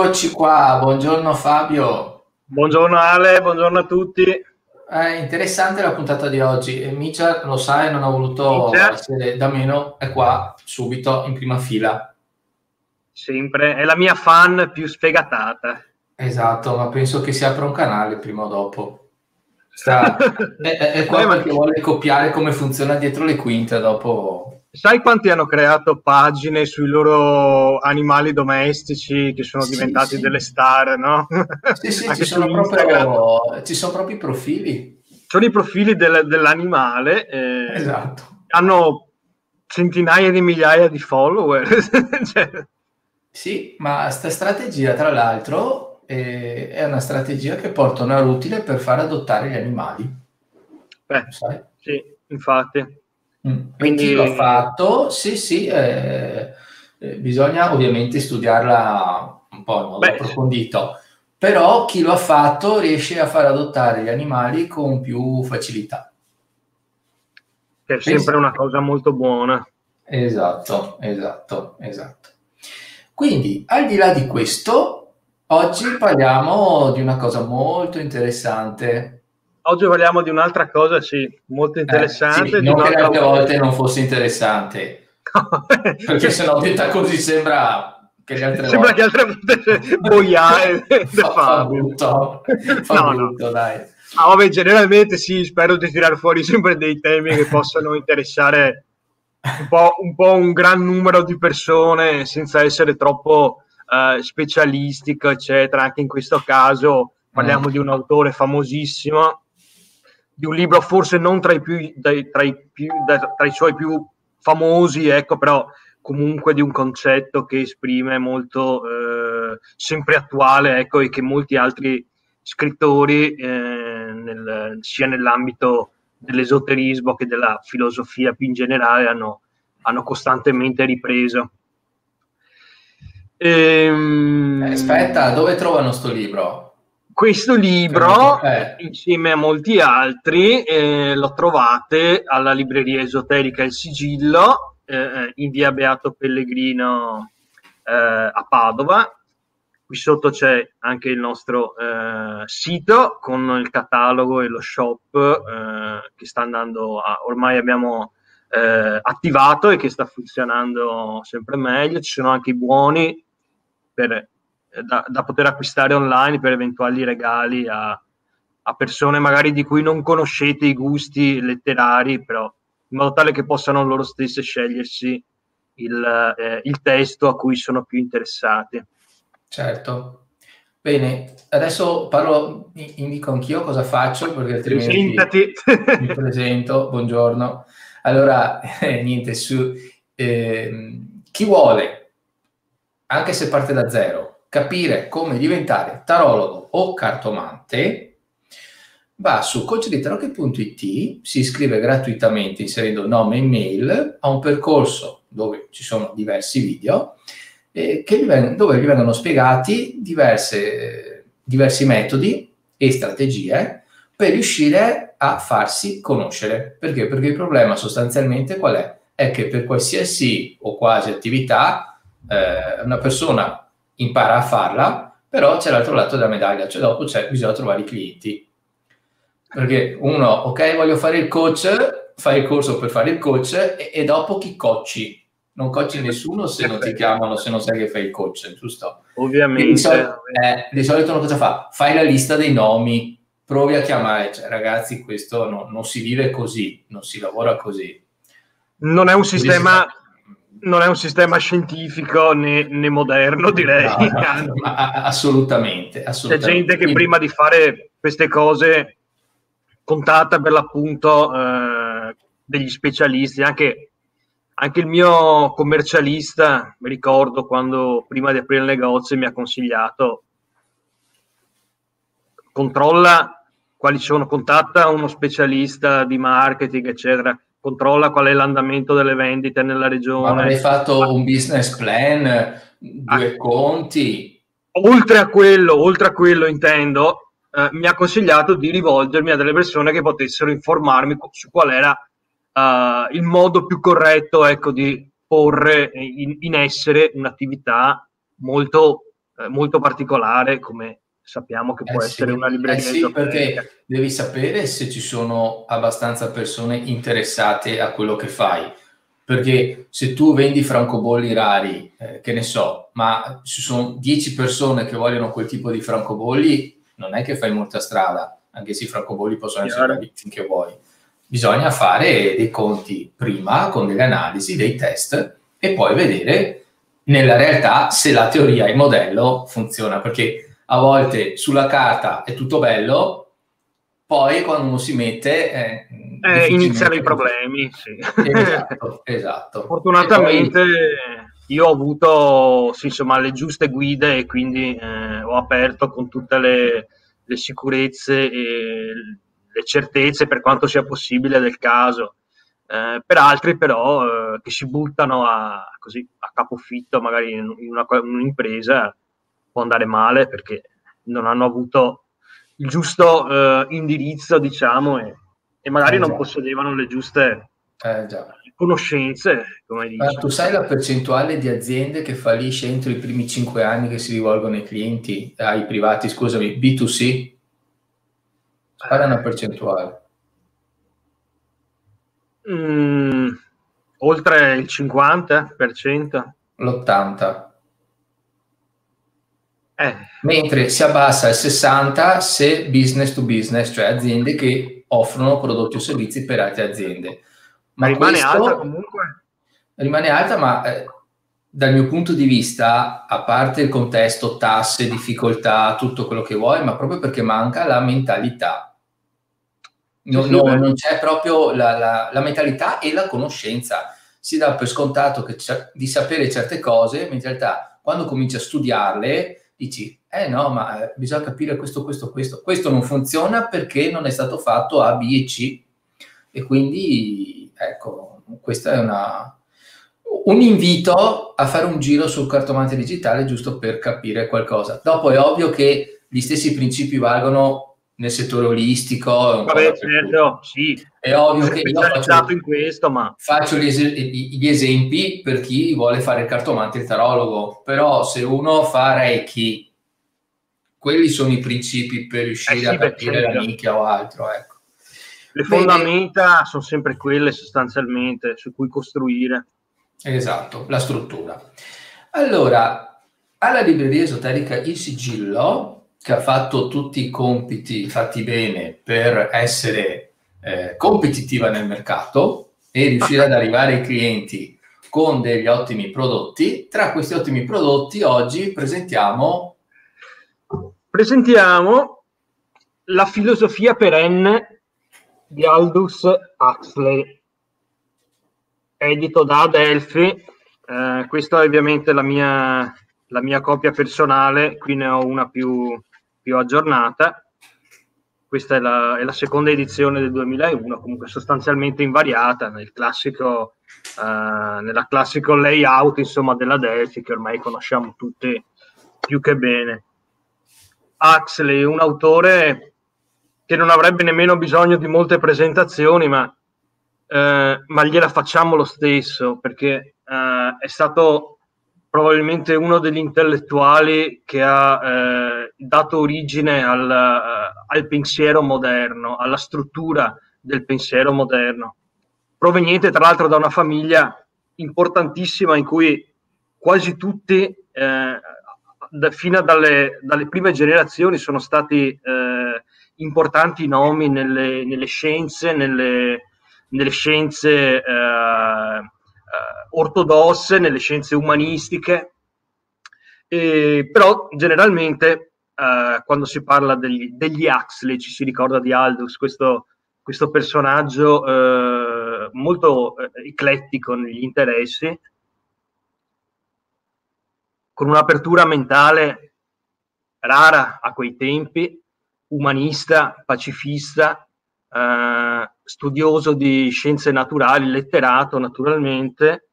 Eccoci qua, buongiorno Fabio. Buongiorno Ale, buongiorno a tutti. È interessante la puntata di oggi. Micia lo sai, non ha voluto essere da meno, è qua subito in prima fila. Sempre, è la mia fan più sfegatata. Esatto, ma penso che si apra un canale prima o dopo. Sta, è, è qua perché vuole copiare come funziona dietro le quinte, dopo Sai quanti hanno creato pagine sui loro animali domestici che sono diventati sì. delle star, no? Sì, sì, ci sono, proprio, ci sono, proprio, i profili. Sono i profili del, dell'animale. Eh, esatto. Hanno centinaia di migliaia di follower. cioè. Sì, ma questa strategia, tra l'altro, eh, è una strategia che porta un utile per far adottare gli animali. Beh, sì, infatti. Mm. Quindi l'ha fatto? Sì, sì, eh, eh, bisogna ovviamente studiarla un po' in modo Beh, approfondito, però chi lo ha fatto riesce a far adottare gli animali con più facilità. È sempre esatto. una cosa molto buona. Esatto, esatto, esatto. Quindi, al di là di questo, oggi parliamo di una cosa molto interessante oggi parliamo di un'altra cosa, sì, molto interessante. Eh, sì, non che le altre volte non fosse interessante, perché se no detta così sembra che le altre sembra volte... che altre volte boiare fa, fa brutto, fa no, brutto no. dai. Ah, vabbè, generalmente sì, spero di tirare fuori sempre dei temi che possano interessare un po', un, po un gran numero di persone senza essere troppo uh, specialistico, eccetera. Anche in questo caso parliamo mm. di un autore famosissimo di un libro forse non tra i, più, dai, tra, i più, dai, tra i suoi più famosi, ecco, però comunque di un concetto che esprime molto eh, sempre attuale, ecco, e che molti altri scrittori, eh, nel, sia nell'ambito dell'esoterismo che della filosofia più in generale, hanno, hanno costantemente ripreso. Ehm... Eh, aspetta, dove trovano sto libro? Questo libro, eh. insieme a molti altri, eh, lo trovate alla libreria esoterica Il Sigillo, eh, in via Beato Pellegrino eh, a Padova. Qui sotto c'è anche il nostro eh, sito con il catalogo e lo shop eh, che sta andando a, ormai abbiamo attivato e che sta funzionando sempre meglio. Ci sono anche i buoni per da, da, poter acquistare online per eventuali regali a, a, persone magari di cui non conoscete i gusti letterari, però in modo tale che possano loro stesse scegliersi il, eh, il testo a cui sono più interessati. Certo. Bene, adesso parlo, indico anch'io cosa faccio perché altrimenti Presentati. mi presento, buongiorno. Allora, eh, niente, su eh, chi vuole, anche se parte da zero, capire come diventare tarologo o cartomante, va su coachditaroche.it, si iscrive gratuitamente inserendo nome e mail a un percorso dove ci sono diversi video eh, gli, dove gli vengono spiegati diverse, diversi metodi e strategie per riuscire a farsi conoscere. Perché? Perché il problema sostanzialmente qual è? È che per qualsiasi o quasi attività eh, una persona impara a farla, però c'è l'altro lato della medaglia, cioè dopo c'è, bisogna trovare i clienti. Perché uno, ok, voglio fare il coach, fai il corso per fare il coach e, e dopo chi cocci? Non cocci nessuno se non ti chiamano, se non sai che fai il coach, giusto? Ovviamente. Di solito, eh, di solito uno cosa fa? Fai la lista dei nomi, provi a chiamare, cioè, ragazzi, questo no, non si vive così, non si lavora così. Non è un sistema non è un sistema scientifico né, né moderno, direi. No, no, assolutamente, assolutamente. C'è gente che prima di fare queste cose contatta per l'appunto eh, degli specialisti, anche, anche, il mio commercialista, mi ricordo quando prima di aprire il negozio mi ha consigliato controlla quali sono, contatta uno specialista di marketing, eccetera controlla qual è l'andamento delle vendite nella regione. Ma hai fatto un business plan, due ah, conti? Oltre a quello, oltre a quello intendo, eh, mi ha consigliato di rivolgermi a delle persone che potessero informarmi su qual era uh, il modo più corretto ecco, di porre in, in essere un'attività molto eh, molto particolare come sappiamo che può eh essere una libreria. Eh sì, perché devi sapere se ci sono abbastanza persone interessate a quello che fai. Perché se tu vendi francobolli rari, eh, che ne so, ma ci sono 10 persone che vogliono quel tipo di francobolli, non è che fai molta strada, anche se i francobolli possono Chiaro. essere finché vuoi. Bisogna fare dei conti prima con delle analisi, dei test e poi vedere nella realtà se la teoria e il modello funziona, perché a volte sulla carta è tutto bello, poi quando uno si mette... Eh, eh, iniziano i problemi, sì. Esatto, esatto. Fortunatamente poi... io ho avuto sì, insomma, le giuste guide e quindi eh, ho aperto con tutte le, le sicurezze e le certezze per quanto sia possibile del caso. Eh, per altri però eh, che si buttano a, così, a capofitto magari in, una, in un'impresa può andare male perché non hanno avuto il giusto eh, indirizzo diciamo e, e magari eh, non possedevano le giuste eh, conoscenze dici. tu sai la percentuale di aziende che fallisce entro i primi cinque anni che si rivolgono ai clienti, ai privati scusami, B2C? Qual è una percentuale? Mm, oltre il 50%? L'80%. Eh. Mentre si abbassa al 60% se business to business, cioè aziende che offrono prodotti o servizi per altre aziende. Ma, ma rimane alta comunque? Rimane alta, ma eh, dal mio punto di vista, a parte il contesto, tasse, difficoltà, tutto quello che vuoi, ma proprio perché manca la mentalità No, no, non c'è proprio la, la, la, mentalità e la conoscenza. Si dà per scontato che di sapere certe cose, ma in realtà quando cominci a studiarle dici, eh no, ma eh, bisogna capire questo, questo, questo. Questo non funziona perché non è stato fatto A, B e C. E quindi, ecco, questo è una, un invito a fare un giro sul cartomante digitale giusto per capire qualcosa. Dopo è ovvio che gli stessi principi valgono nel settore olistico. Vabbè, certo, sì. È ovvio che io faccio, in questo, ma... faccio gli, es- gli, esempi per chi vuole fare il cartomante e il tarologo, però se uno fa Reiki, quelli sono i principi per riuscire eh sì, a capire certo. la nicchia o altro, ecco. Le fondamenta Bene. sono sempre quelle sostanzialmente su cui costruire. Esatto, la struttura. Allora, alla libreria esoterica Il Sigillo che ha fatto tutti i compiti fatti bene per essere eh, competitiva nel mercato e riuscire ad arrivare ai clienti con degli ottimi prodotti. Tra questi ottimi prodotti oggi presentiamo presentiamo la filosofia perenne di Aldous Huxley, edito da Adelphi. Eh, questa è ovviamente la mia, la mia copia personale, qui ne ho una più, più aggiornata. Questa è la, è la, seconda edizione del 2001, comunque sostanzialmente invariata nel classico, uh, nella classico layout insomma, della Delphi che ormai conosciamo tutti più che bene. Huxley, un autore che non avrebbe nemmeno bisogno di molte presentazioni, ma, eh, ma gliela facciamo lo stesso perché eh, è stato probabilmente uno degli intellettuali che ha eh, dato origine al, uh, al, pensiero moderno, alla struttura del pensiero moderno, proveniente tra l'altro da una famiglia importantissima in cui quasi tutti, eh, da, fino dalle, dalle, prime generazioni, sono stati eh, importanti nomi nelle, nelle scienze, nelle, nelle scienze eh, eh, ortodosse, nelle scienze umanistiche, e, però generalmente eh, quando si parla degli, degli Huxley ci si ricorda di Aldous, questo, questo personaggio eh, molto eh, eclettico negli interessi, con un'apertura mentale rara a quei tempi, umanista, pacifista, eh, studioso di scienze naturali, letterato naturalmente,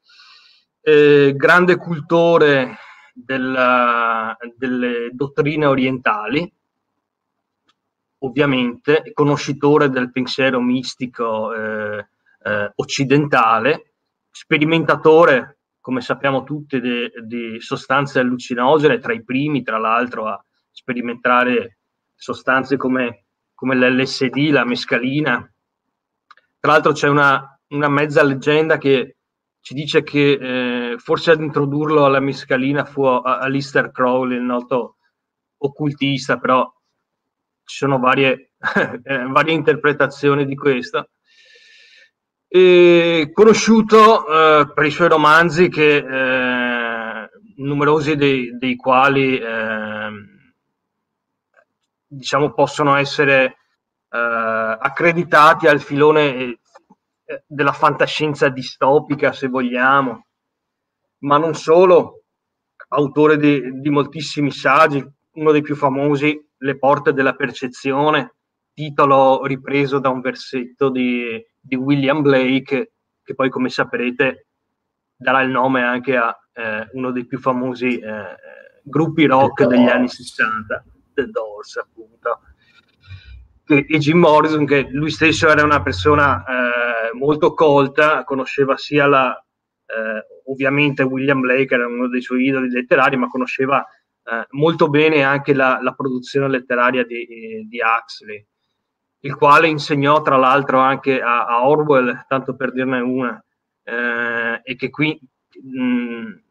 eh, grande cultore della, delle dottrine orientali, ovviamente, conoscitore del pensiero mistico eh, eh, occidentale, sperimentatore come sappiamo tutti, di sostanze allucinogene, tra i primi, tra l'altro, a sperimentare sostanze come, come l'LSD, la mescalina. Tra l'altro c'è una, una mezza leggenda che ci dice che eh, forse ad introdurlo alla mescalina fu Alistair Crowley, il noto occultista, però ci sono varie, eh, varie interpretazioni di questo e conosciuto eh, per i suoi romanzi che eh, numerosi dei, dei quali eh, diciamo possono essere eh, accreditati al filone della fantascienza distopica se vogliamo. Ma non solo autore di, di moltissimi saggi uno dei più famosi Le porte della percezione titolo ripreso da un versetto di di William Blake, che poi come saprete darà il nome anche a eh, uno dei più famosi eh, gruppi rock degli anni 60, The Doors appunto. E, e Jim Morrison, che lui stesso era una persona eh, molto colta, conosceva sia la, eh, ovviamente William Blake era uno dei suoi idoli letterari, ma conosceva eh, molto bene anche la, la produzione letteraria di, di Huxley il quale insegnò tra l'altro anche a, a Orwell, tanto per dirne una, eh, e che qui mh,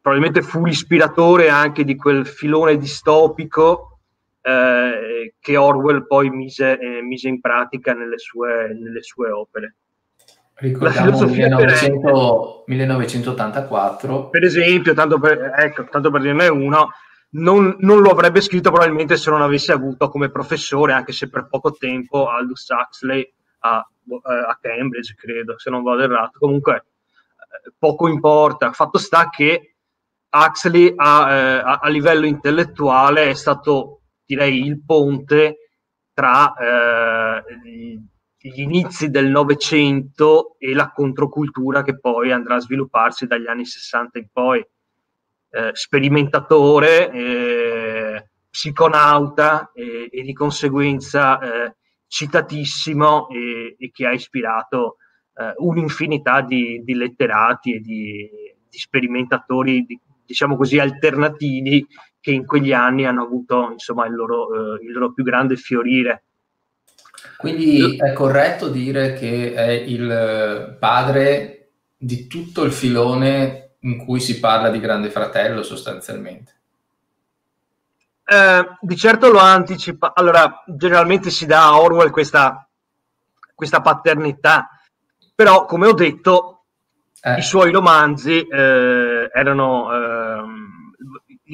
probabilmente fu l'ispiratore anche di quel filone distopico eh, che Orwell poi mise, eh, mise in pratica nelle sue, nelle sue opere. Ricordiamo 1900, 1984. Per esempio, tanto per, ecco, tanto per dirne uno, non, non, lo avrebbe scritto probabilmente se non avesse avuto come professore, anche se per poco tempo, Aldous Huxley a, eh, a Cambridge, credo, se non vado errato. Comunque, eh, poco importa. Fatto sta che Huxley a, a, a, livello intellettuale è stato, direi, il ponte tra eh, gli inizi del Novecento e la controcultura che poi andrà a svilupparsi dagli anni 60 in poi. Eh, sperimentatore, eh, psiconauta e, e, di conseguenza eh, citatissimo e, e, che ha ispirato eh, un'infinità di, di, letterati e di, di sperimentatori, di, diciamo così, alternativi che in quegli anni hanno avuto insomma, il, loro, eh, il loro più grande fiorire. Quindi è corretto dire che è il padre di tutto il filone in cui si parla di Grande Fratello sostanzialmente. Eh, di certo lo anticipa. Allora, generalmente si dà a Orwell questa, questa paternità, però come ho detto, eh. i suoi romanzi eh, erano, eh,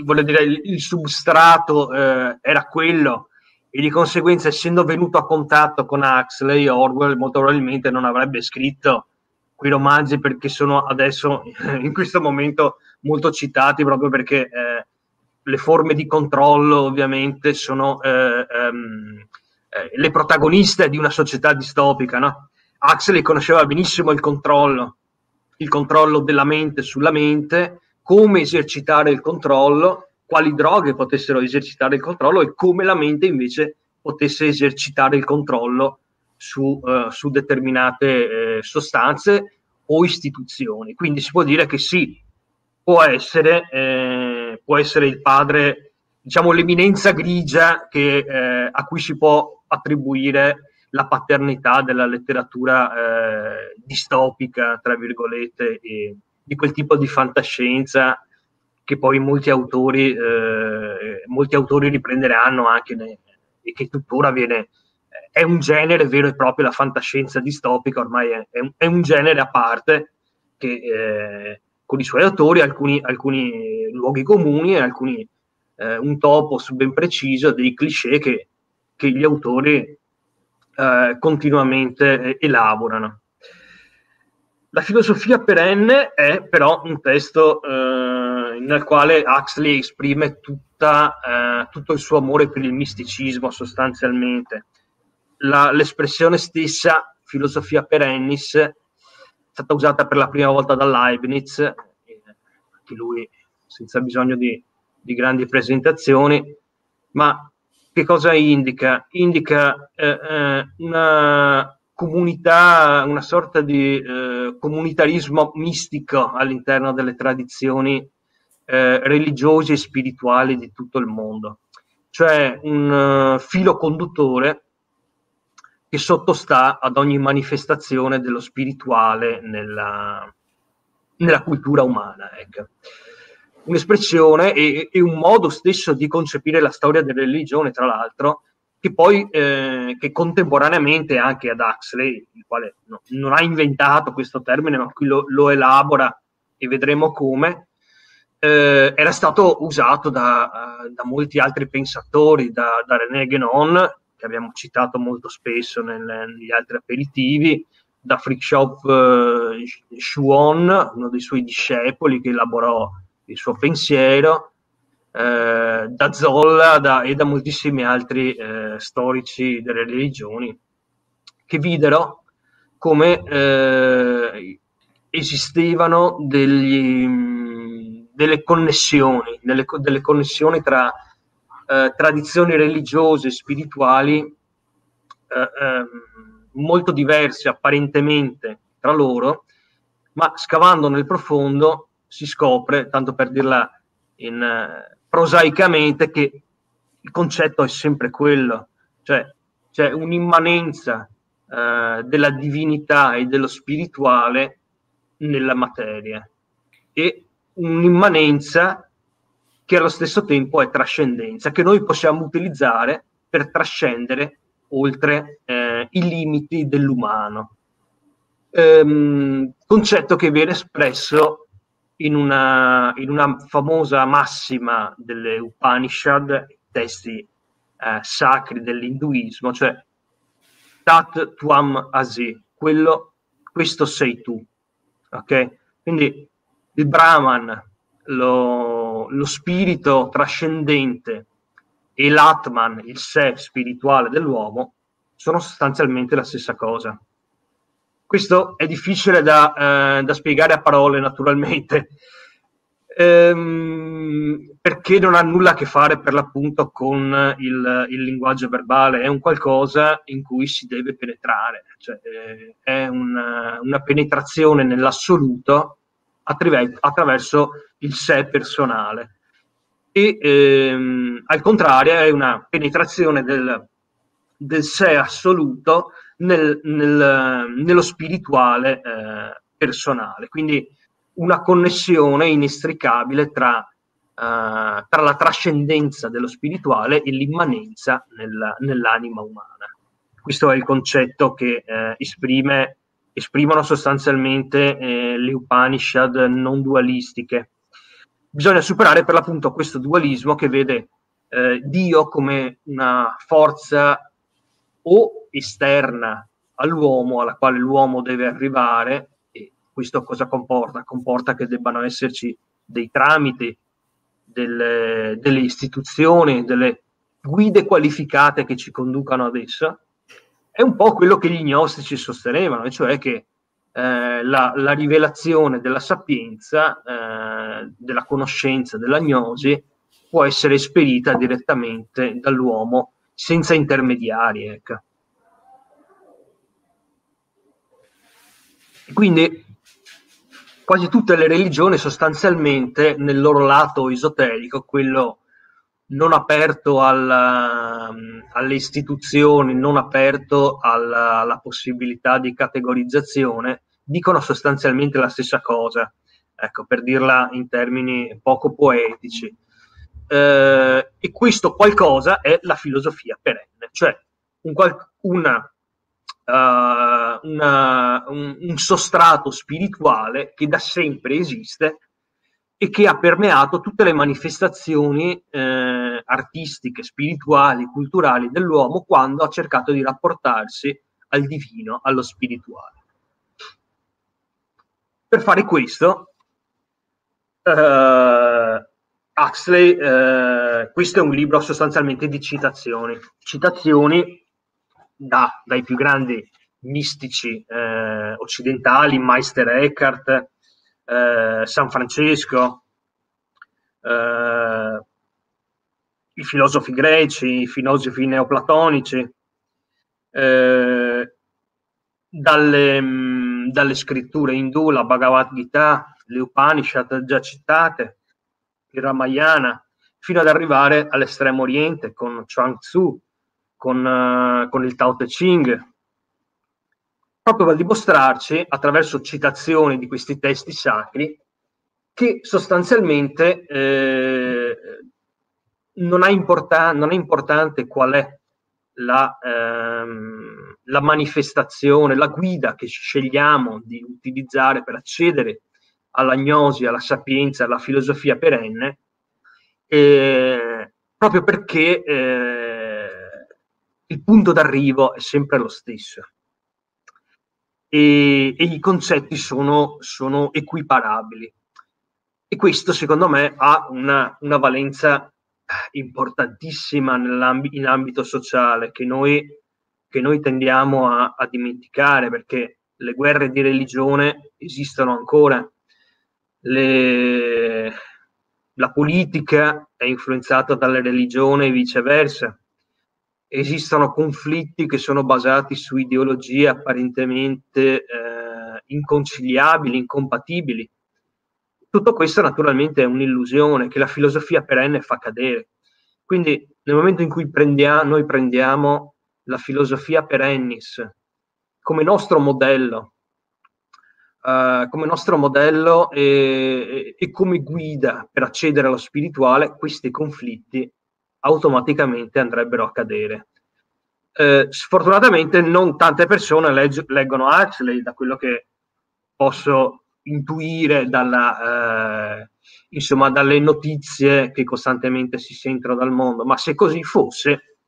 voglio dire, il, substrato eh, era quello e di conseguenza essendo venuto a contatto con Huxley, Orwell molto probabilmente non avrebbe scritto quei romanzi perché sono adesso in questo momento molto citati proprio perché eh, le forme di controllo ovviamente sono eh, ehm, eh, le protagoniste di una società distopica. No? Huxley conosceva benissimo il controllo, il controllo della mente sulla mente, come esercitare il controllo, quali droghe potessero esercitare il controllo e come la mente invece potesse esercitare il controllo su, uh, su determinate eh, sostanze o istituzioni. Quindi si può dire che sì, può essere, eh, può essere il padre, diciamo l'eminenza grigia che, eh, a cui si può attribuire la paternità della letteratura eh, distopica, tra virgolette, e di quel tipo di fantascienza che poi molti autori, eh, molti autori riprenderanno anche ne, e che tuttora viene, è un genere vero e proprio, la fantascienza distopica ormai è, è, un, è un, genere a parte che eh, con i suoi autori alcuni, alcuni, luoghi comuni e alcuni, eh, un topos ben preciso dei cliché che, che gli autori eh, continuamente eh, elaborano. La filosofia perenne è però un testo eh, nel quale Huxley esprime tutta, eh, tutto il suo amore per il misticismo sostanzialmente la, l'espressione stessa, filosofia perennis, è stata usata per la prima volta da Leibniz, anche lui senza bisogno di, di grandi presentazioni, ma che cosa indica? Indica eh, eh una, comunità, una sorta di eh, comunitarismo mistico all'interno delle tradizioni eh, religiose e spirituali di tutto il mondo, cioè un uh, filo conduttore che sottostà ad ogni manifestazione dello spirituale nella, nella cultura umana. Ecco. Un'espressione e, e, un modo stesso di concepire la storia della religione, tra l'altro, che poi eh, che contemporaneamente anche ad Huxley, il quale no, non ha inventato questo termine, ma qui lo, lo elabora e vedremo come, eh, era stato usato da, da, molti altri pensatori, da, da René Guénon, che abbiamo citato molto spesso nel, negli altri aperitivi, da Frickshop eh, Schuon, uno dei suoi discepoli che elaborò il suo pensiero, eh, da Zolla da, e da moltissimi altri eh, storici delle religioni che videro come eh, esistevano degli, delle connessioni, delle, delle connessioni tra eh, tradizioni religiose e spirituali eh, ehm, molto diverse apparentemente tra loro, ma scavando nel profondo si scopre, tanto per dirla in, eh, prosaicamente, che il concetto è sempre quello, cioè c'è un'immanenza eh, della divinità e dello spirituale nella materia e un'immanenza che allo stesso tempo è trascendenza, che noi possiamo utilizzare per trascendere oltre eh, i limiti dell'umano. Ehm, concetto che viene espresso in una, in una famosa massima delle Upanishad, testi eh, sacri dell'induismo, cioè Tat Tuam Asi, quello, questo sei tu. Ok? Quindi il Brahman, lo, lo spirito trascendente e l'Atman, il sé spirituale dell'uomo, sono sostanzialmente la stessa cosa. Questo è difficile da, eh, da spiegare a parole, naturalmente, ehm, perché non ha nulla a che fare per l'appunto con il, il, linguaggio verbale, è un qualcosa in cui si deve penetrare, cioè, eh, è una, una penetrazione nell'assoluto attraverso il sé personale. E ehm, al contrario è una penetrazione del, del sé assoluto nel, nel, nello spirituale eh, personale. Quindi una connessione inestricabile tra, eh, tra, la trascendenza dello spirituale e l'immanenza nel, nell'anima umana. Questo è il concetto che eh, esprime esprimono sostanzialmente eh, le Upanishad non dualistiche. Bisogna superare per l'appunto questo dualismo che vede eh, Dio come una forza o esterna all'uomo, alla quale l'uomo deve arrivare, e questo cosa comporta? Comporta che debbano esserci dei tramiti, delle, delle istituzioni, delle guide qualificate che ci conducano ad essa, è un po' quello che gli gnostici sostenevano, cioè che eh, la, la, rivelazione della sapienza, eh, della conoscenza, della gnosi, può essere esperita direttamente dall'uomo senza intermediari. Ecco. Quindi quasi tutte le religioni sostanzialmente nel loro lato esoterico, quello non aperto alla, alle istituzioni, non aperto alla, alla, possibilità di categorizzazione, dicono sostanzialmente la stessa cosa, ecco, per dirla in termini poco poetici. Eh, e questo qualcosa è la filosofia perenne, cioè un, una, uh, una, un, un sostrato spirituale che da sempre esiste e che ha permeato tutte le manifestazioni eh, artistiche, spirituali, culturali dell'uomo quando ha cercato di rapportarsi al divino, allo spirituale. Per fare questo, eh, Huxley, eh, questo è un libro sostanzialmente di citazioni, citazioni da, dai più grandi mistici eh, occidentali, Meister Eckhart, eh, San Francesco, eh, i filosofi greci, i filosofi neoplatonici, eh, dalle, mh, dalle scritture indù, la Bhagavad Gita, le Upanishad già citate, il Ramayana, fino ad arrivare all'estremo oriente con Chuang Tzu, con, uh, con il Tao Te Ching, proprio per dimostrarci, attraverso citazioni di questi testi sacri, che sostanzialmente eh, non, è importan- non, è importante qual è la, ehm, la, manifestazione, la guida che scegliamo di utilizzare per accedere all'agnosi, alla sapienza, alla filosofia perenne, eh, proprio perché eh, il punto d'arrivo è sempre lo stesso e, e i concetti sono, sono, equiparabili. E questo secondo me ha una, una valenza importantissima in ambito sociale che noi, che noi tendiamo a, a, dimenticare perché le guerre di religione esistono ancora, le, la politica è influenzata dalle religioni e viceversa. Esistono conflitti che sono basati su ideologie apparentemente eh, inconciliabili, incompatibili. Tutto questo naturalmente è un'illusione che la filosofia perenne fa cadere. Quindi nel momento in cui prendiamo, noi prendiamo la filosofia perennis come nostro modello, uh, come nostro modello e, e, come guida per accedere allo spirituale, questi conflitti automaticamente andrebbero a cadere. Uh, sfortunatamente non tante persone legg- leggono Huxley, da quello che posso intuire dalla, uh, insomma, dalle notizie che costantemente si sentono dal mondo, ma se così fosse,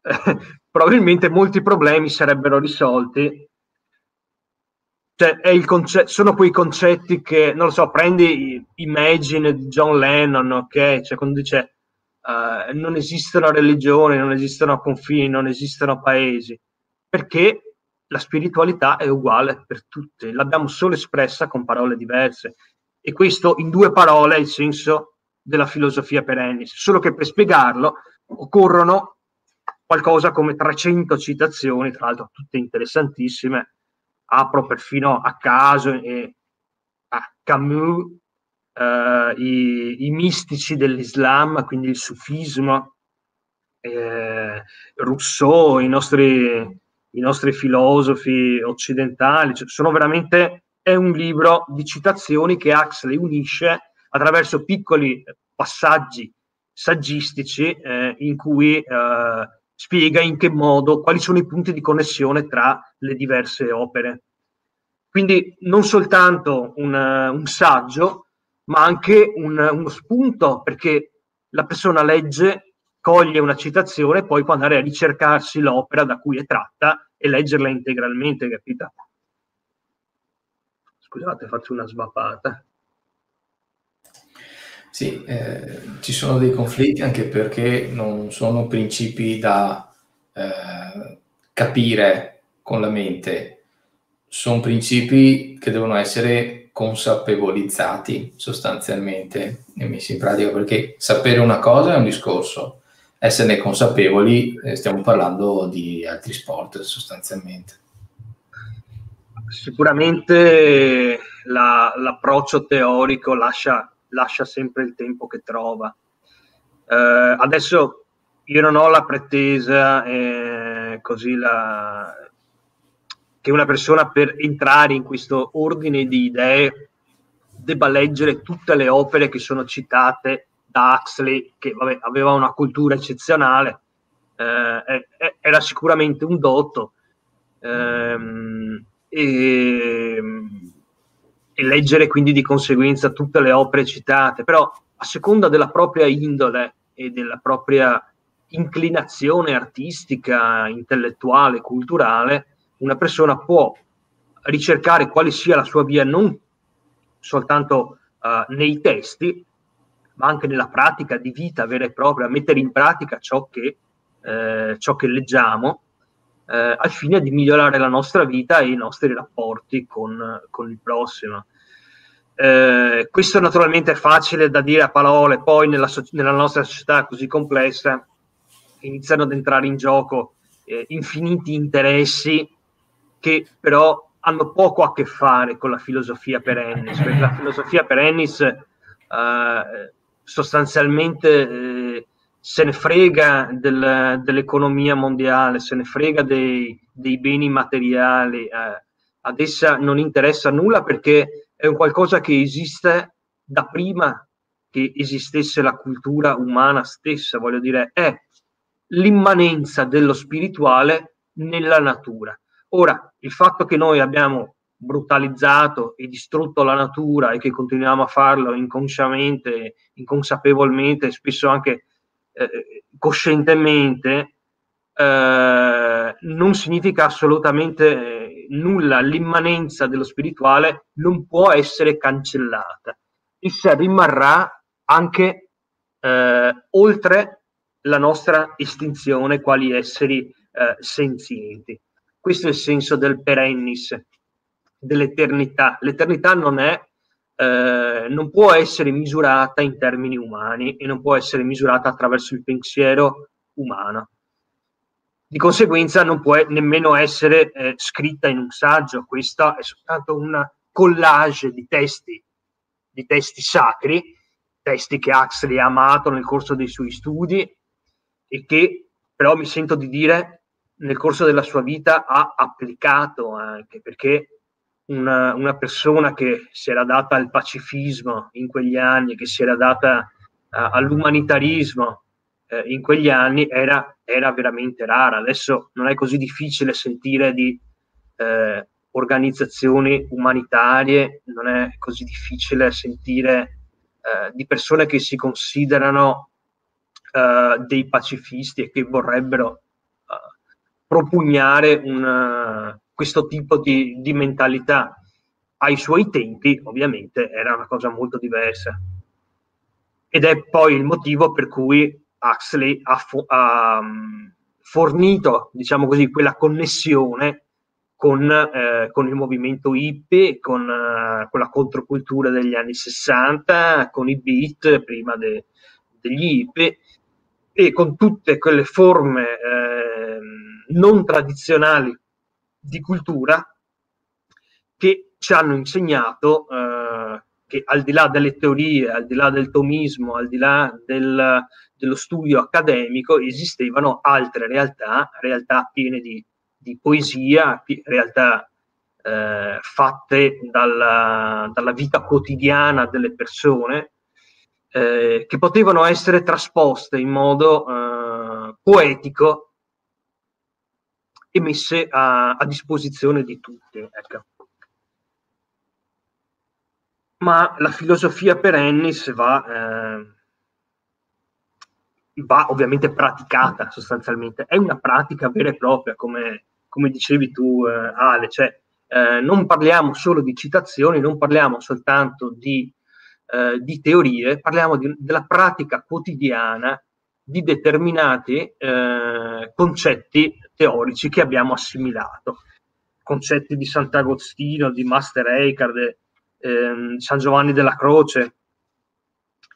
probabilmente molti problemi sarebbero risolti cioè, conce- sono quei concetti che, non lo so, prendi Imagine di John Lennon, ok? Cioè, quando dice uh, non esistono religioni, non esistono confini, non esistono paesi, perché la spiritualità è uguale per tutti, l'abbiamo solo espressa con parole diverse. E questo in due parole è il senso della filosofia perennis, solo che per spiegarlo occorrono qualcosa come 300 citazioni, tra l'altro tutte interessantissime, apro perfino a caso e a Camus eh, i, i, mistici dell'Islam, quindi il sufismo, eh, Rousseau, i nostri, i nostri filosofi occidentali, cioè, sono veramente, è un libro di citazioni che Huxley unisce attraverso piccoli passaggi saggistici eh, in cui eh, spiega in che modo, quali sono i punti di connessione tra le diverse opere. Quindi non soltanto un, un saggio, ma anche un, uno spunto, perché la persona legge, coglie una citazione e poi può andare a ricercarsi l'opera da cui è tratta e leggerla integralmente, capita? Scusate, faccio una svappata. Sì, eh, ci sono dei conflitti anche perché non sono principi da eh, capire con la mente, sono principi che devono essere consapevolizzati sostanzialmente e messi in pratica perché sapere una cosa è un discorso, esserne consapevoli eh, stiamo parlando di altri sport sostanzialmente. Sicuramente la, l'approccio teorico lascia lascia sempre il tempo che trova. Eh, adesso io non ho la pretesa eh, così la, che una persona per entrare in questo ordine di idee debba leggere tutte le opere che sono citate da Huxley, che vabbè, aveva una cultura eccezionale, eh, era sicuramente un dotto. Ehm, e, e leggere quindi di conseguenza tutte le opere citate, però a seconda della propria indole e della propria inclinazione artistica, intellettuale, culturale, una persona può ricercare quale sia la sua via non soltanto uh, nei testi, ma anche nella pratica di vita vera e propria, mettere in pratica ciò che, eh, ciò che leggiamo eh, al fine di migliorare la nostra vita e i nostri rapporti con, con il prossimo. Eh, questo naturalmente è facile da dire a parole, poi nella, so- nella nostra società così complessa iniziano ad entrare in gioco eh, infiniti interessi che però hanno poco a che fare con la filosofia per Ennis, perché la filosofia per Ennis eh, sostanzialmente eh, se ne frega del, dell'economia mondiale, se ne frega dei, dei beni materiali, eh, ad essa non interessa nulla perché è un qualcosa che esiste da prima che esistesse la cultura umana stessa, voglio dire, è l'immanenza dello spirituale nella natura. Ora, il fatto che noi abbiamo brutalizzato e distrutto la natura e che continuiamo a farlo inconsciamente, inconsapevolmente, spesso anche eh, coscientemente, eh, non significa assolutamente eh, nulla. L'immanenza dello spirituale non può essere cancellata. Essa rimarrà anche eh, oltre la nostra estinzione quali esseri eh, senzienti. Questo è il senso del perennis, dell'eternità. L'eternità non è eh, non può essere misurata in termini umani e non può essere misurata attraverso il pensiero umano. Di conseguenza non può nemmeno essere eh, scritta in un saggio, questa è soltanto una collage di testi, di testi sacri, testi che Huxley ha amato nel corso dei suoi studi e che però mi sento di dire nel corso della sua vita ha applicato anche perché una, una, persona che si era data al pacifismo in quegli anni, che si era data uh, all'umanitarismo uh, in quegli anni, era, era, veramente rara. Adesso non è così difficile sentire di uh, organizzazioni umanitarie, non è così difficile sentire di persone che si considerano dei pacifisti e che vorrebbero propugnare un, questo tipo di, di mentalità. Ai suoi tempi, ovviamente, era una cosa molto diversa. Ed è poi il motivo per cui Huxley ha, fo- ha mm, fornito, diciamo così, quella connessione con, eh, con, il movimento hippie, con, uh, con, la controcultura degli anni 60, con i beat prima de, degli hippie e con tutte quelle forme eh, non tradizionali di cultura che ci hanno insegnato eh, che al di là delle teorie, al di là del tomismo, al di là del, dello studio accademico, esistevano altre realtà, realtà piene di, di poesia, realtà eh, fatte dalla, dalla, vita quotidiana delle persone, eh, che potevano essere trasposte in modo eh, poetico e messe a, a disposizione di tutti. Ecco. Ma la filosofia per Ennis va, eh, va ovviamente praticata sostanzialmente, è una pratica vera e propria, come, come dicevi tu, eh, Ale, cioè eh, non parliamo solo di citazioni, non parliamo soltanto di, eh, di teorie, parliamo di, della pratica quotidiana di determinati eh, concetti teorici che abbiamo assimilato. Concetti di Sant'Agostino, di Master Eckhart, eh, San Giovanni della Croce,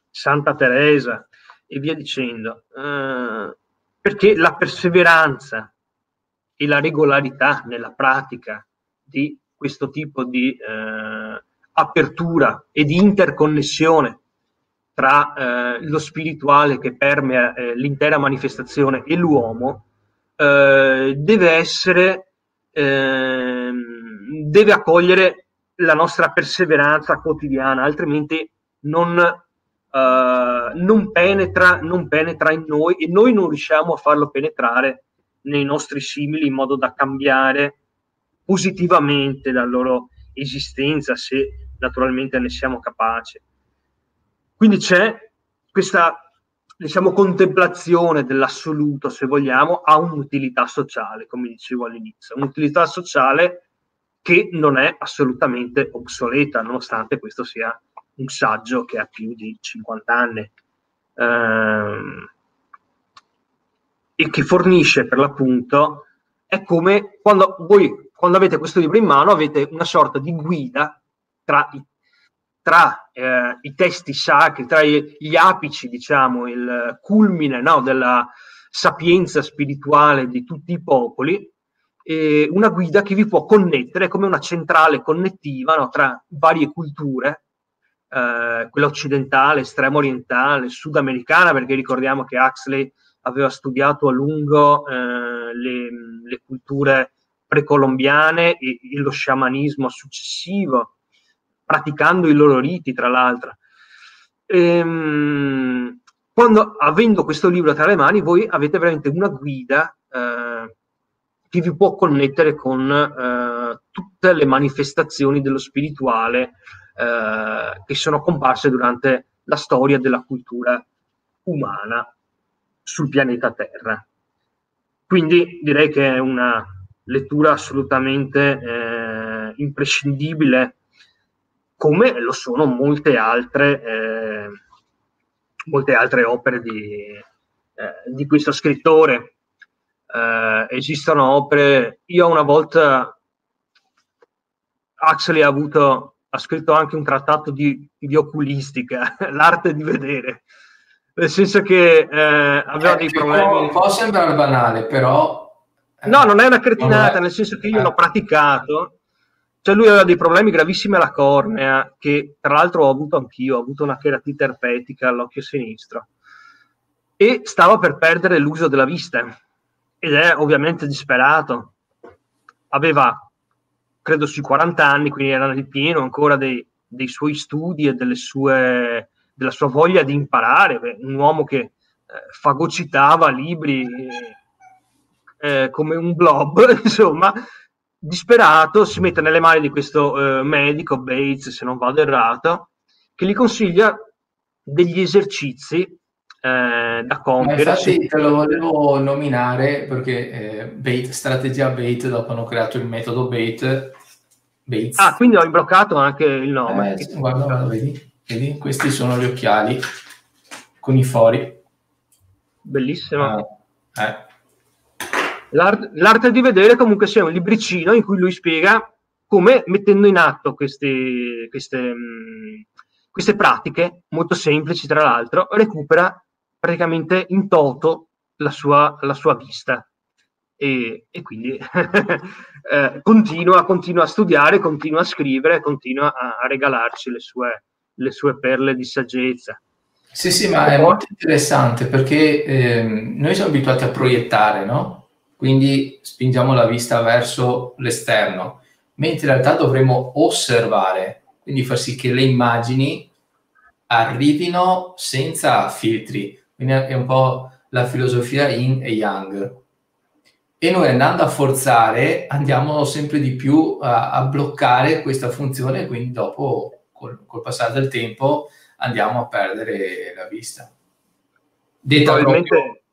Santa Teresa e via dicendo. Eh, perché la perseveranza e la regolarità nella pratica di questo tipo di eh, apertura e di interconnessione tra eh, lo spirituale che permea eh, l'intera manifestazione e l'uomo eh, deve essere ehm, deve accogliere la nostra perseveranza quotidiana altrimenti non, eh, non, penetra, non penetra in noi e noi non riusciamo a farlo penetrare nei nostri simili in modo da cambiare positivamente la loro esistenza se naturalmente ne siamo capaci. Quindi c'è questa diciamo, contemplazione dell'assoluto, se vogliamo, ha un'utilità sociale, come dicevo all'inizio, un'utilità sociale che non è assolutamente obsoleta, nonostante questo sia un saggio che ha più di 50 anni ehm, e che fornisce per l'appunto, è come quando voi, quando avete questo libro in mano, avete una sorta di guida tra i tra eh, i testi sacri, tra gli apici, diciamo, il culmine no, della sapienza spirituale di tutti i popoli, e una guida che vi può connettere come una centrale connettiva no, tra varie culture, eh, quella occidentale, estrema orientale, sudamericana, perché ricordiamo che Huxley aveva studiato a lungo eh, le, le, culture precolombiane e, e, lo sciamanismo successivo, praticando i loro riti, tra l'altro. Ehm, quando, avendo questo libro tra le mani, voi avete veramente una guida eh, che vi può connettere con eh, tutte le manifestazioni dello spirituale eh, che sono comparse durante la storia della cultura umana sul pianeta Terra. Quindi direi che è una lettura assolutamente eh, imprescindibile, come lo sono molte altre, eh, molte altre opere di, eh, di questo scrittore eh, esistono opere. Io una volta Axley ha avuto, ha scritto anche un trattato di, di oculistica, l'arte di vedere, nel senso che eh, aveva eh, dei problemi. Può, può sembrare banale, però. Eh, no, non è una cretinata, nel senso che io l'ho praticato. Cioè lui aveva dei problemi gravissimi alla cornea, che tra l'altro ho avuto anch'io, ho avuto una cheratite erpetica all'occhio sinistro. E stava per perdere l'uso della vista ed è ovviamente disperato. Aveva, credo, sui 40 anni, quindi era nel pieno ancora dei, dei suoi studi e sue, della sua voglia di imparare. Un uomo che eh, fagocitava libri eh, come un blob, insomma, disperato, si mette nelle mani di questo eh, medico, Bates, se non vado errato, che gli consiglia degli esercizi eh, da compiere. infatti te lo volevo nominare perché eh, Bait, strategia Bait, dopo hanno creato il metodo Bait. Bates. Ah, quindi ho imbroccato anche il nome. Eh, guarda, guarda, vedi, vedi? Questi sono gli occhiali con i fori. Bellissimo. Ah, eh. L'arte, l'arte di vedere comunque sia un libricino in cui lui spiega come mettendo in atto queste, queste, mm, queste pratiche molto semplici, tra l'altro, recupera praticamente in toto la sua, la sua vista. E, e quindi eh, continua, continua, a studiare, continua a scrivere, continua a, a regalarci le sue, le sue, perle di saggezza. Sì, sì, ma è molto interessante perché eh, noi siamo abituati a proiettare, no? Quindi spingiamo la vista verso l'esterno, mentre in realtà dovremmo osservare, quindi far sì che le immagini arrivino senza filtri, quindi è un po' la filosofia yin e yang. E noi andando a forzare andiamo sempre di più a, a bloccare questa funzione quindi dopo col, col, passare del tempo andiamo a perdere la vista. Detta probabilmente, proprio...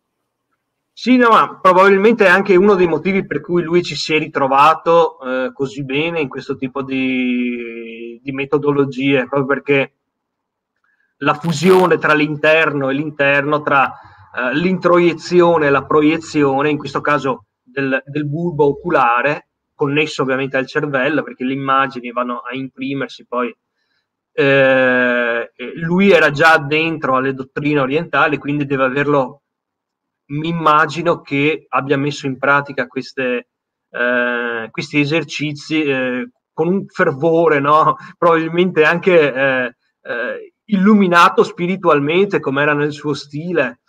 Sì, no, ma probabilmente è anche uno dei motivi per cui lui ci si è ritrovato eh, così bene in questo tipo di, di metodologie, proprio perché la fusione tra l'interno e l'interno, tra eh, l'introiezione e la proiezione, in questo caso del, del, bulbo oculare, connesso ovviamente al cervello, perché le immagini vanno a imprimersi poi. Eh, lui era già dentro alle dottrine orientali, quindi deve averlo, mi immagino che abbia messo in pratica queste, eh, questi esercizi eh, con un fervore, no? probabilmente anche eh, eh, illuminato spiritualmente come era nel suo stile,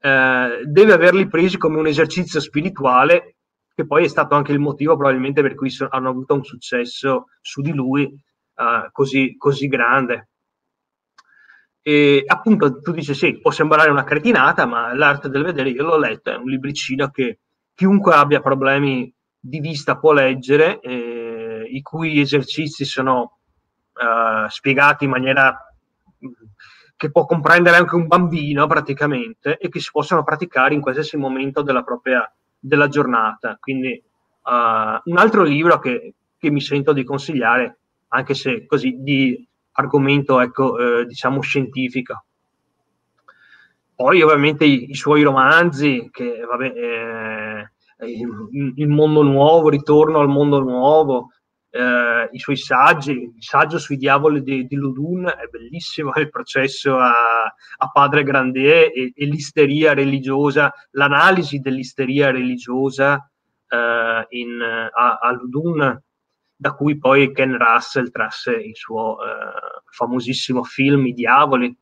eh, deve averli presi come un esercizio spirituale, che poi è stato anche il motivo probabilmente per cui so- hanno avuto un successo su di lui eh, così, così grande. E appunto tu dici sì, può sembrare una cretinata, ma l'arte del vedere io l'ho letto, è un libricino che chiunque abbia problemi di vista può leggere, eh, i cui esercizi sono uh, spiegati in maniera che può comprendere anche un bambino praticamente e che si possono praticare in qualsiasi momento della propria della giornata. Quindi uh, un altro libro che, che, mi sento di consigliare, anche se così di argomento ecco, eh, diciamo scientifico. Poi ovviamente i, i suoi romanzi, che vabbè, eh, il, il, mondo nuovo, ritorno al mondo nuovo, eh, i suoi saggi, il saggio sui diavoli di, di Ludun è bellissimo, il processo a, a padre Grandier e, e, l'isteria religiosa, l'analisi dell'isteria religiosa eh, in, a, a, Ludun, da cui poi Ken Russell trasse il suo eh, famosissimo film I Diavoli.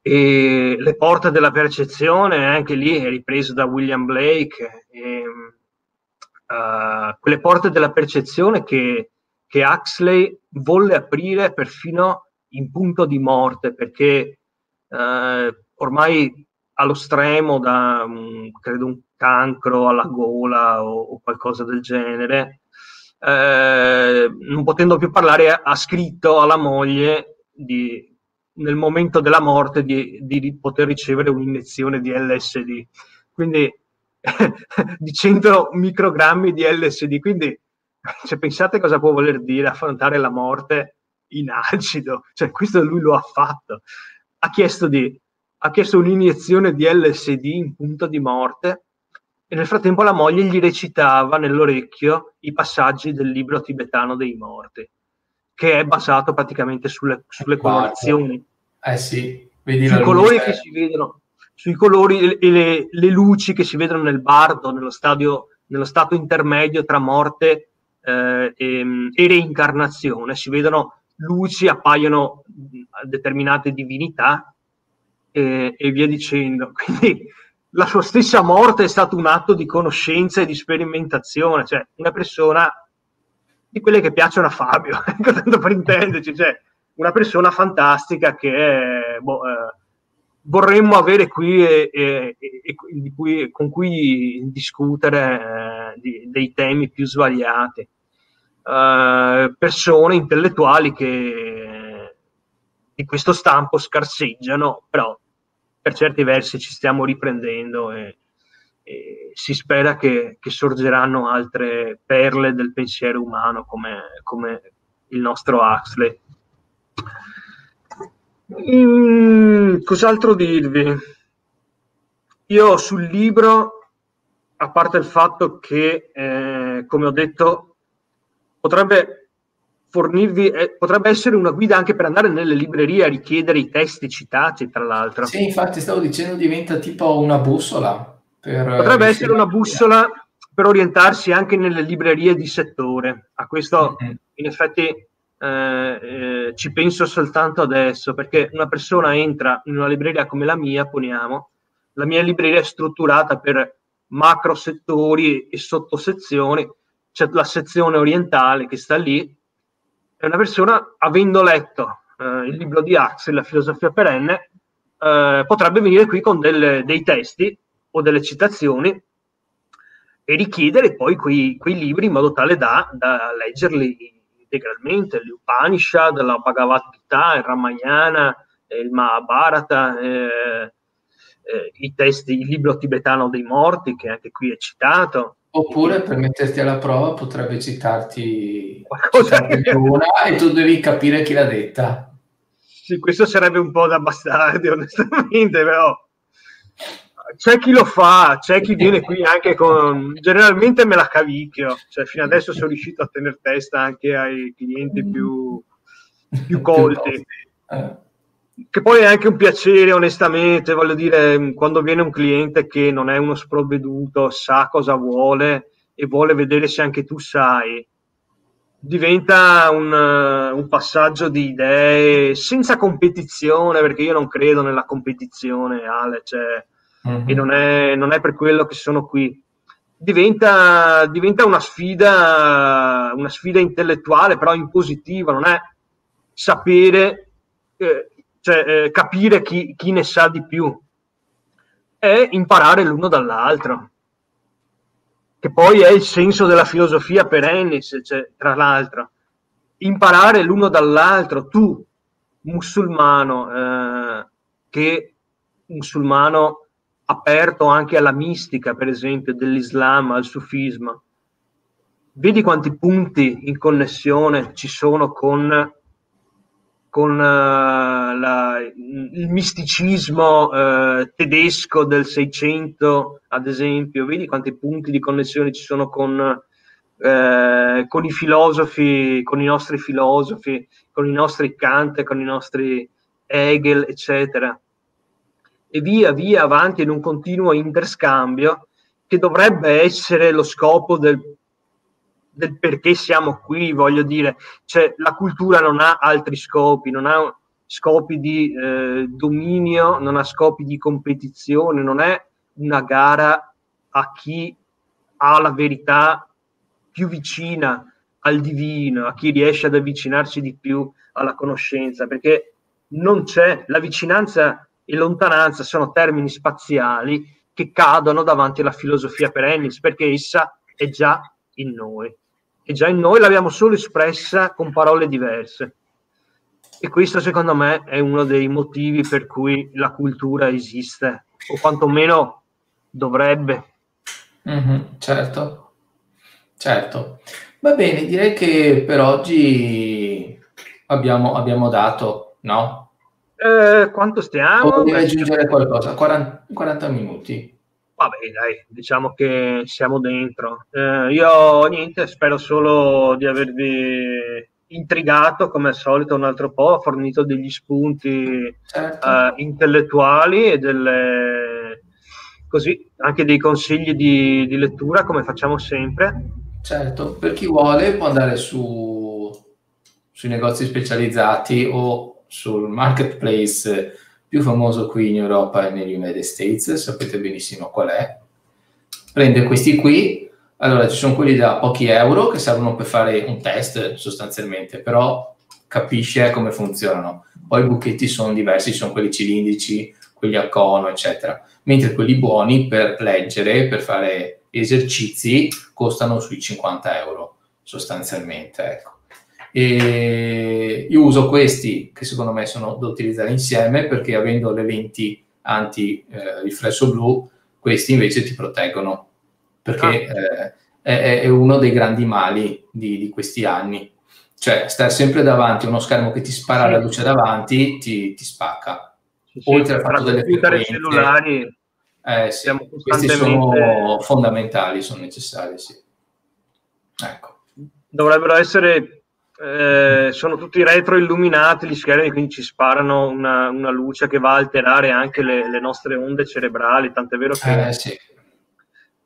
E Le porte della percezione, anche lì è ripreso da William Blake. E, uh, quelle porte della percezione che, che Huxley volle aprire perfino in punto di morte, perché uh, ormai allo stremo da um, credo un cancro alla gola o, o qualcosa del genere, eh, non potendo più parlare, ha scritto alla moglie di, nel momento della morte di, di poter ricevere un'iniezione di LSD. Quindi di 100 microgrammi di LSD. Quindi cioè, pensate cosa può voler dire affrontare la morte in acido. Cioè, questo lui lo ha fatto. Ha chiesto, di, ha chiesto un'iniezione di LSD in punto di morte e nel frattempo la moglie gli recitava nell'orecchio i passaggi del libro tibetano dei morti, che è basato praticamente sulle, sulle colorazioni. Eh sì, vedi sui colori che si vedono, sui colori e le, le, luci che si vedono nel bardo, nello, stadio, nello stato intermedio tra morte eh, e, e reincarnazione. Si vedono luci, appaiono determinate divinità e, e via dicendo. Quindi la sua stessa morte è stato un atto di conoscenza e di sperimentazione, cioè una persona di quelle che piacciono a Fabio, ecco, tanto per intenderci, cioè una persona fantastica che boh, eh, vorremmo avere qui e, e, e cui, con cui discutere eh, di, dei temi più svariati. Uh, persone intellettuali che di questo stampo scarseggiano, però per certi versi ci stiamo riprendendo e, e si spera che, che, sorgeranno altre perle del pensiero umano come, come il nostro Huxley. Mm, cos'altro dirvi? Io sul libro, a parte il fatto che, eh, come ho detto, potrebbe fornirvi, eh, potrebbe essere una guida anche per andare nelle librerie a richiedere i testi citati, tra l'altro. Sì, infatti stavo dicendo diventa tipo una bussola. Eh, potrebbe essere una bussola per orientarsi anche nelle librerie di settore. A questo mm-hmm. in effetti eh, eh, ci penso soltanto adesso, perché una persona entra in una libreria come la mia, poniamo, la mia libreria è strutturata per macro settori e sottosezioni, c'è la sezione orientale che sta lì, è una persona, avendo letto eh, il libro di Axel, La filosofia perenne, eh, potrebbe venire qui con del, dei testi o delle citazioni e richiedere poi quei, quei libri in modo tale da, da leggerli integralmente, l'Upanishad, la Bhagavad Gita, il Ramayana, il Mahabharata, eh, eh, i testi, il libro tibetano dei morti, che anche qui è citato, Oppure per metterti alla prova potrebbe citarti, una e tu devi capire chi l'ha detta. Sì, questo sarebbe un po' da bastardi, onestamente, però c'è chi lo fa, c'è chi viene qui anche con... Generalmente me la cavicchio, cioè fino adesso sono riuscito a tenere testa anche ai clienti più, più colti. Eh che poi è anche un piacere, onestamente, voglio dire, quando viene un cliente che non è uno sprovveduto, sa cosa vuole e vuole vedere se anche tu sai, diventa un, un passaggio di idee senza competizione, perché io non credo nella competizione, Ale, cioè, mm-hmm. e non è, non è per quello che sono qui. Diventa, diventa una sfida, una sfida intellettuale, però in positivo, non è sapere eh, cioè eh, capire chi, chi, ne sa di più e imparare l'uno dall'altro, che poi è il senso della filosofia per Ennis, cioè, tra l'altro, imparare l'uno dall'altro, tu musulmano, eh, che musulmano aperto anche alla mistica, per esempio, dell'Islam, al sufismo, vedi quanti punti in connessione ci sono con con uh, la, il misticismo uh, tedesco del Seicento, ad esempio, vedi quanti punti di connessione ci sono con, uh, con i filosofi, con i nostri filosofi, con i nostri Kant, con i nostri Hegel, eccetera. E via via avanti in un continuo interscambio che dovrebbe essere lo scopo del, del perché siamo qui, voglio dire, cioè la cultura non ha altri scopi, non ha scopi di eh, dominio, non ha scopi di competizione, non è una gara a chi ha la verità più vicina al divino, a chi riesce ad avvicinarsi di più alla conoscenza, perché non c'è la vicinanza e lontananza sono termini spaziali che cadono davanti alla filosofia per Ennis, perché essa è già in noi. È già in noi, l'abbiamo solo espressa con parole diverse. E questo secondo me è uno dei motivi per cui la cultura esiste, o quantomeno dovrebbe. Mm-hmm, certo, certo. Va bene, direi che per oggi abbiamo, abbiamo dato, no? Eh, quanto stiamo? O devi aggiungere qualcosa? 40, 40 minuti. Vabbè, dai, diciamo che siamo dentro. Eh, io niente, spero solo di avervi intrigato come al solito un altro po', ha fornito degli spunti certo. uh, intellettuali e delle, così, anche dei consigli di, di, lettura come facciamo sempre. Certo, per chi vuole può andare su, sui negozi specializzati o sul marketplace più famoso qui in Europa e negli United States, sapete benissimo qual è. Prende questi qui, allora, ci sono quelli da pochi euro che servono per fare un test sostanzialmente, però capisce come funzionano. Poi i buchetti sono diversi, sono quelli cilindrici, quelli a cono, eccetera. Mentre quelli buoni per leggere, per fare esercizi, costano sui 50 euro sostanzialmente. Ecco. E io uso questi che secondo me sono da utilizzare insieme perché avendo le lenti anti eh, riflesso blu, questi invece ti proteggono perché ah. eh, è, è, uno dei grandi mali di, di, questi anni. Cioè, stare sempre davanti a uno schermo che ti spara sì. la luce davanti ti, ti spacca. Sì. Oltre al fatto delle frequenze. cellulari eh, sì, questi sono fondamentali, sono necessari, sì. Ecco. Dovrebbero essere eh, sono tutti retroilluminati gli schermi, quindi ci sparano una, una, luce che va a alterare anche le, le nostre onde cerebrali. Tant'è vero che eh, sì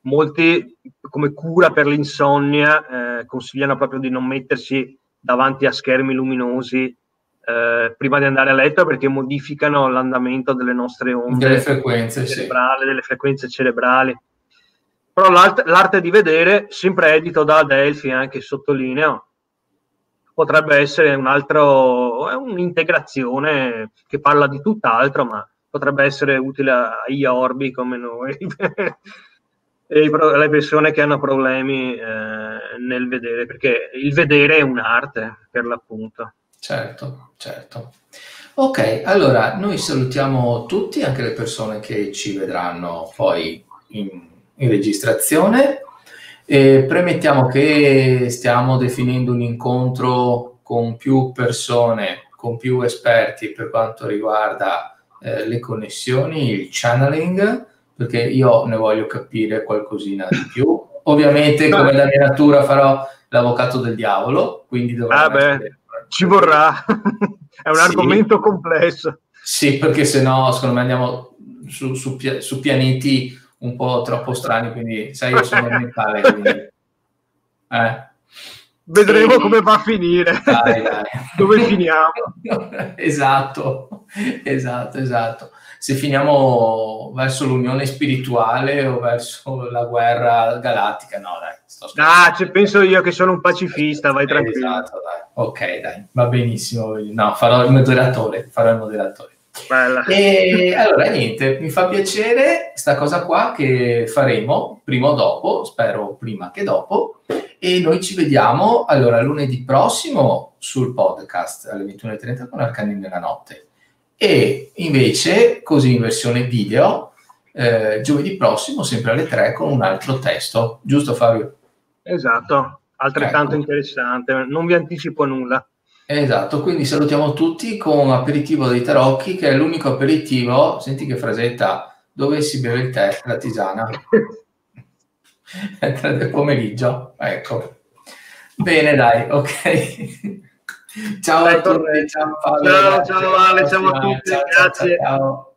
molti come cura per l'insonnia eh, consigliano proprio di non mettersi davanti a schermi luminosi eh, prima di andare a letto perché modificano l'andamento delle nostre onde delle frequenze, cerebrali, sì. delle frequenze cerebrali. Però l'arte, l'arte, di vedere, sempre edito da Adelphi, anche sottolineo, potrebbe essere un altro, un'integrazione che parla di tutt'altro, ma potrebbe essere utile agli orbi come noi. le persone che hanno problemi eh, nel vedere, perché il vedere è un'arte per l'appunto. Certo, certo. Ok, allora noi salutiamo tutti, anche le persone che ci vedranno poi in, in registrazione. E premettiamo che stiamo definendo un incontro con più persone, con più esperti per quanto riguarda eh, le connessioni, il channeling perché io ne voglio capire qualcosina di più. Ovviamente, come la mia natura, farò l'avvocato del diavolo, quindi dovrò... Ah beh, ci vorrà. È un sì. argomento complesso. Sì, perché se no, secondo me andiamo su, su, su, pianeti un po' troppo strani, quindi sai, io sono mentale, quindi... Eh. Vedremo e... come va a finire. Dai, dai. Dove finiamo? esatto, esatto, esatto se finiamo verso l'unione spirituale o verso la guerra galattica. No, dai, sto Ah, cioè, penso io che sono un pacifista, vai tranquillo. Esatto, dai. Ok, dai, va benissimo. No, farò il moderatore, farò il moderatore. Bella. E allora niente, mi fa piacere sta cosa qua che faremo prima o dopo, spero prima che dopo, e noi ci vediamo allora lunedì prossimo sul podcast alle 21.30 con Arcani nella notte e invece così in versione video eh, giovedì prossimo sempre alle 3 con un altro testo, giusto Fabio? Esatto, altrettanto ecco. interessante, non vi anticipo nulla. Esatto, quindi salutiamo tutti con aperitivo dei tarocchi che è l'unico aperitivo, senti che frasetta, dove si beve il tè, la tisana. è 3 del pomeriggio, ecco. Bene dai, ok. Ciao a tutti, ciao Paolo. Ciao, ciao Ale, ciao a tutti, grazie. Ciao, ciao.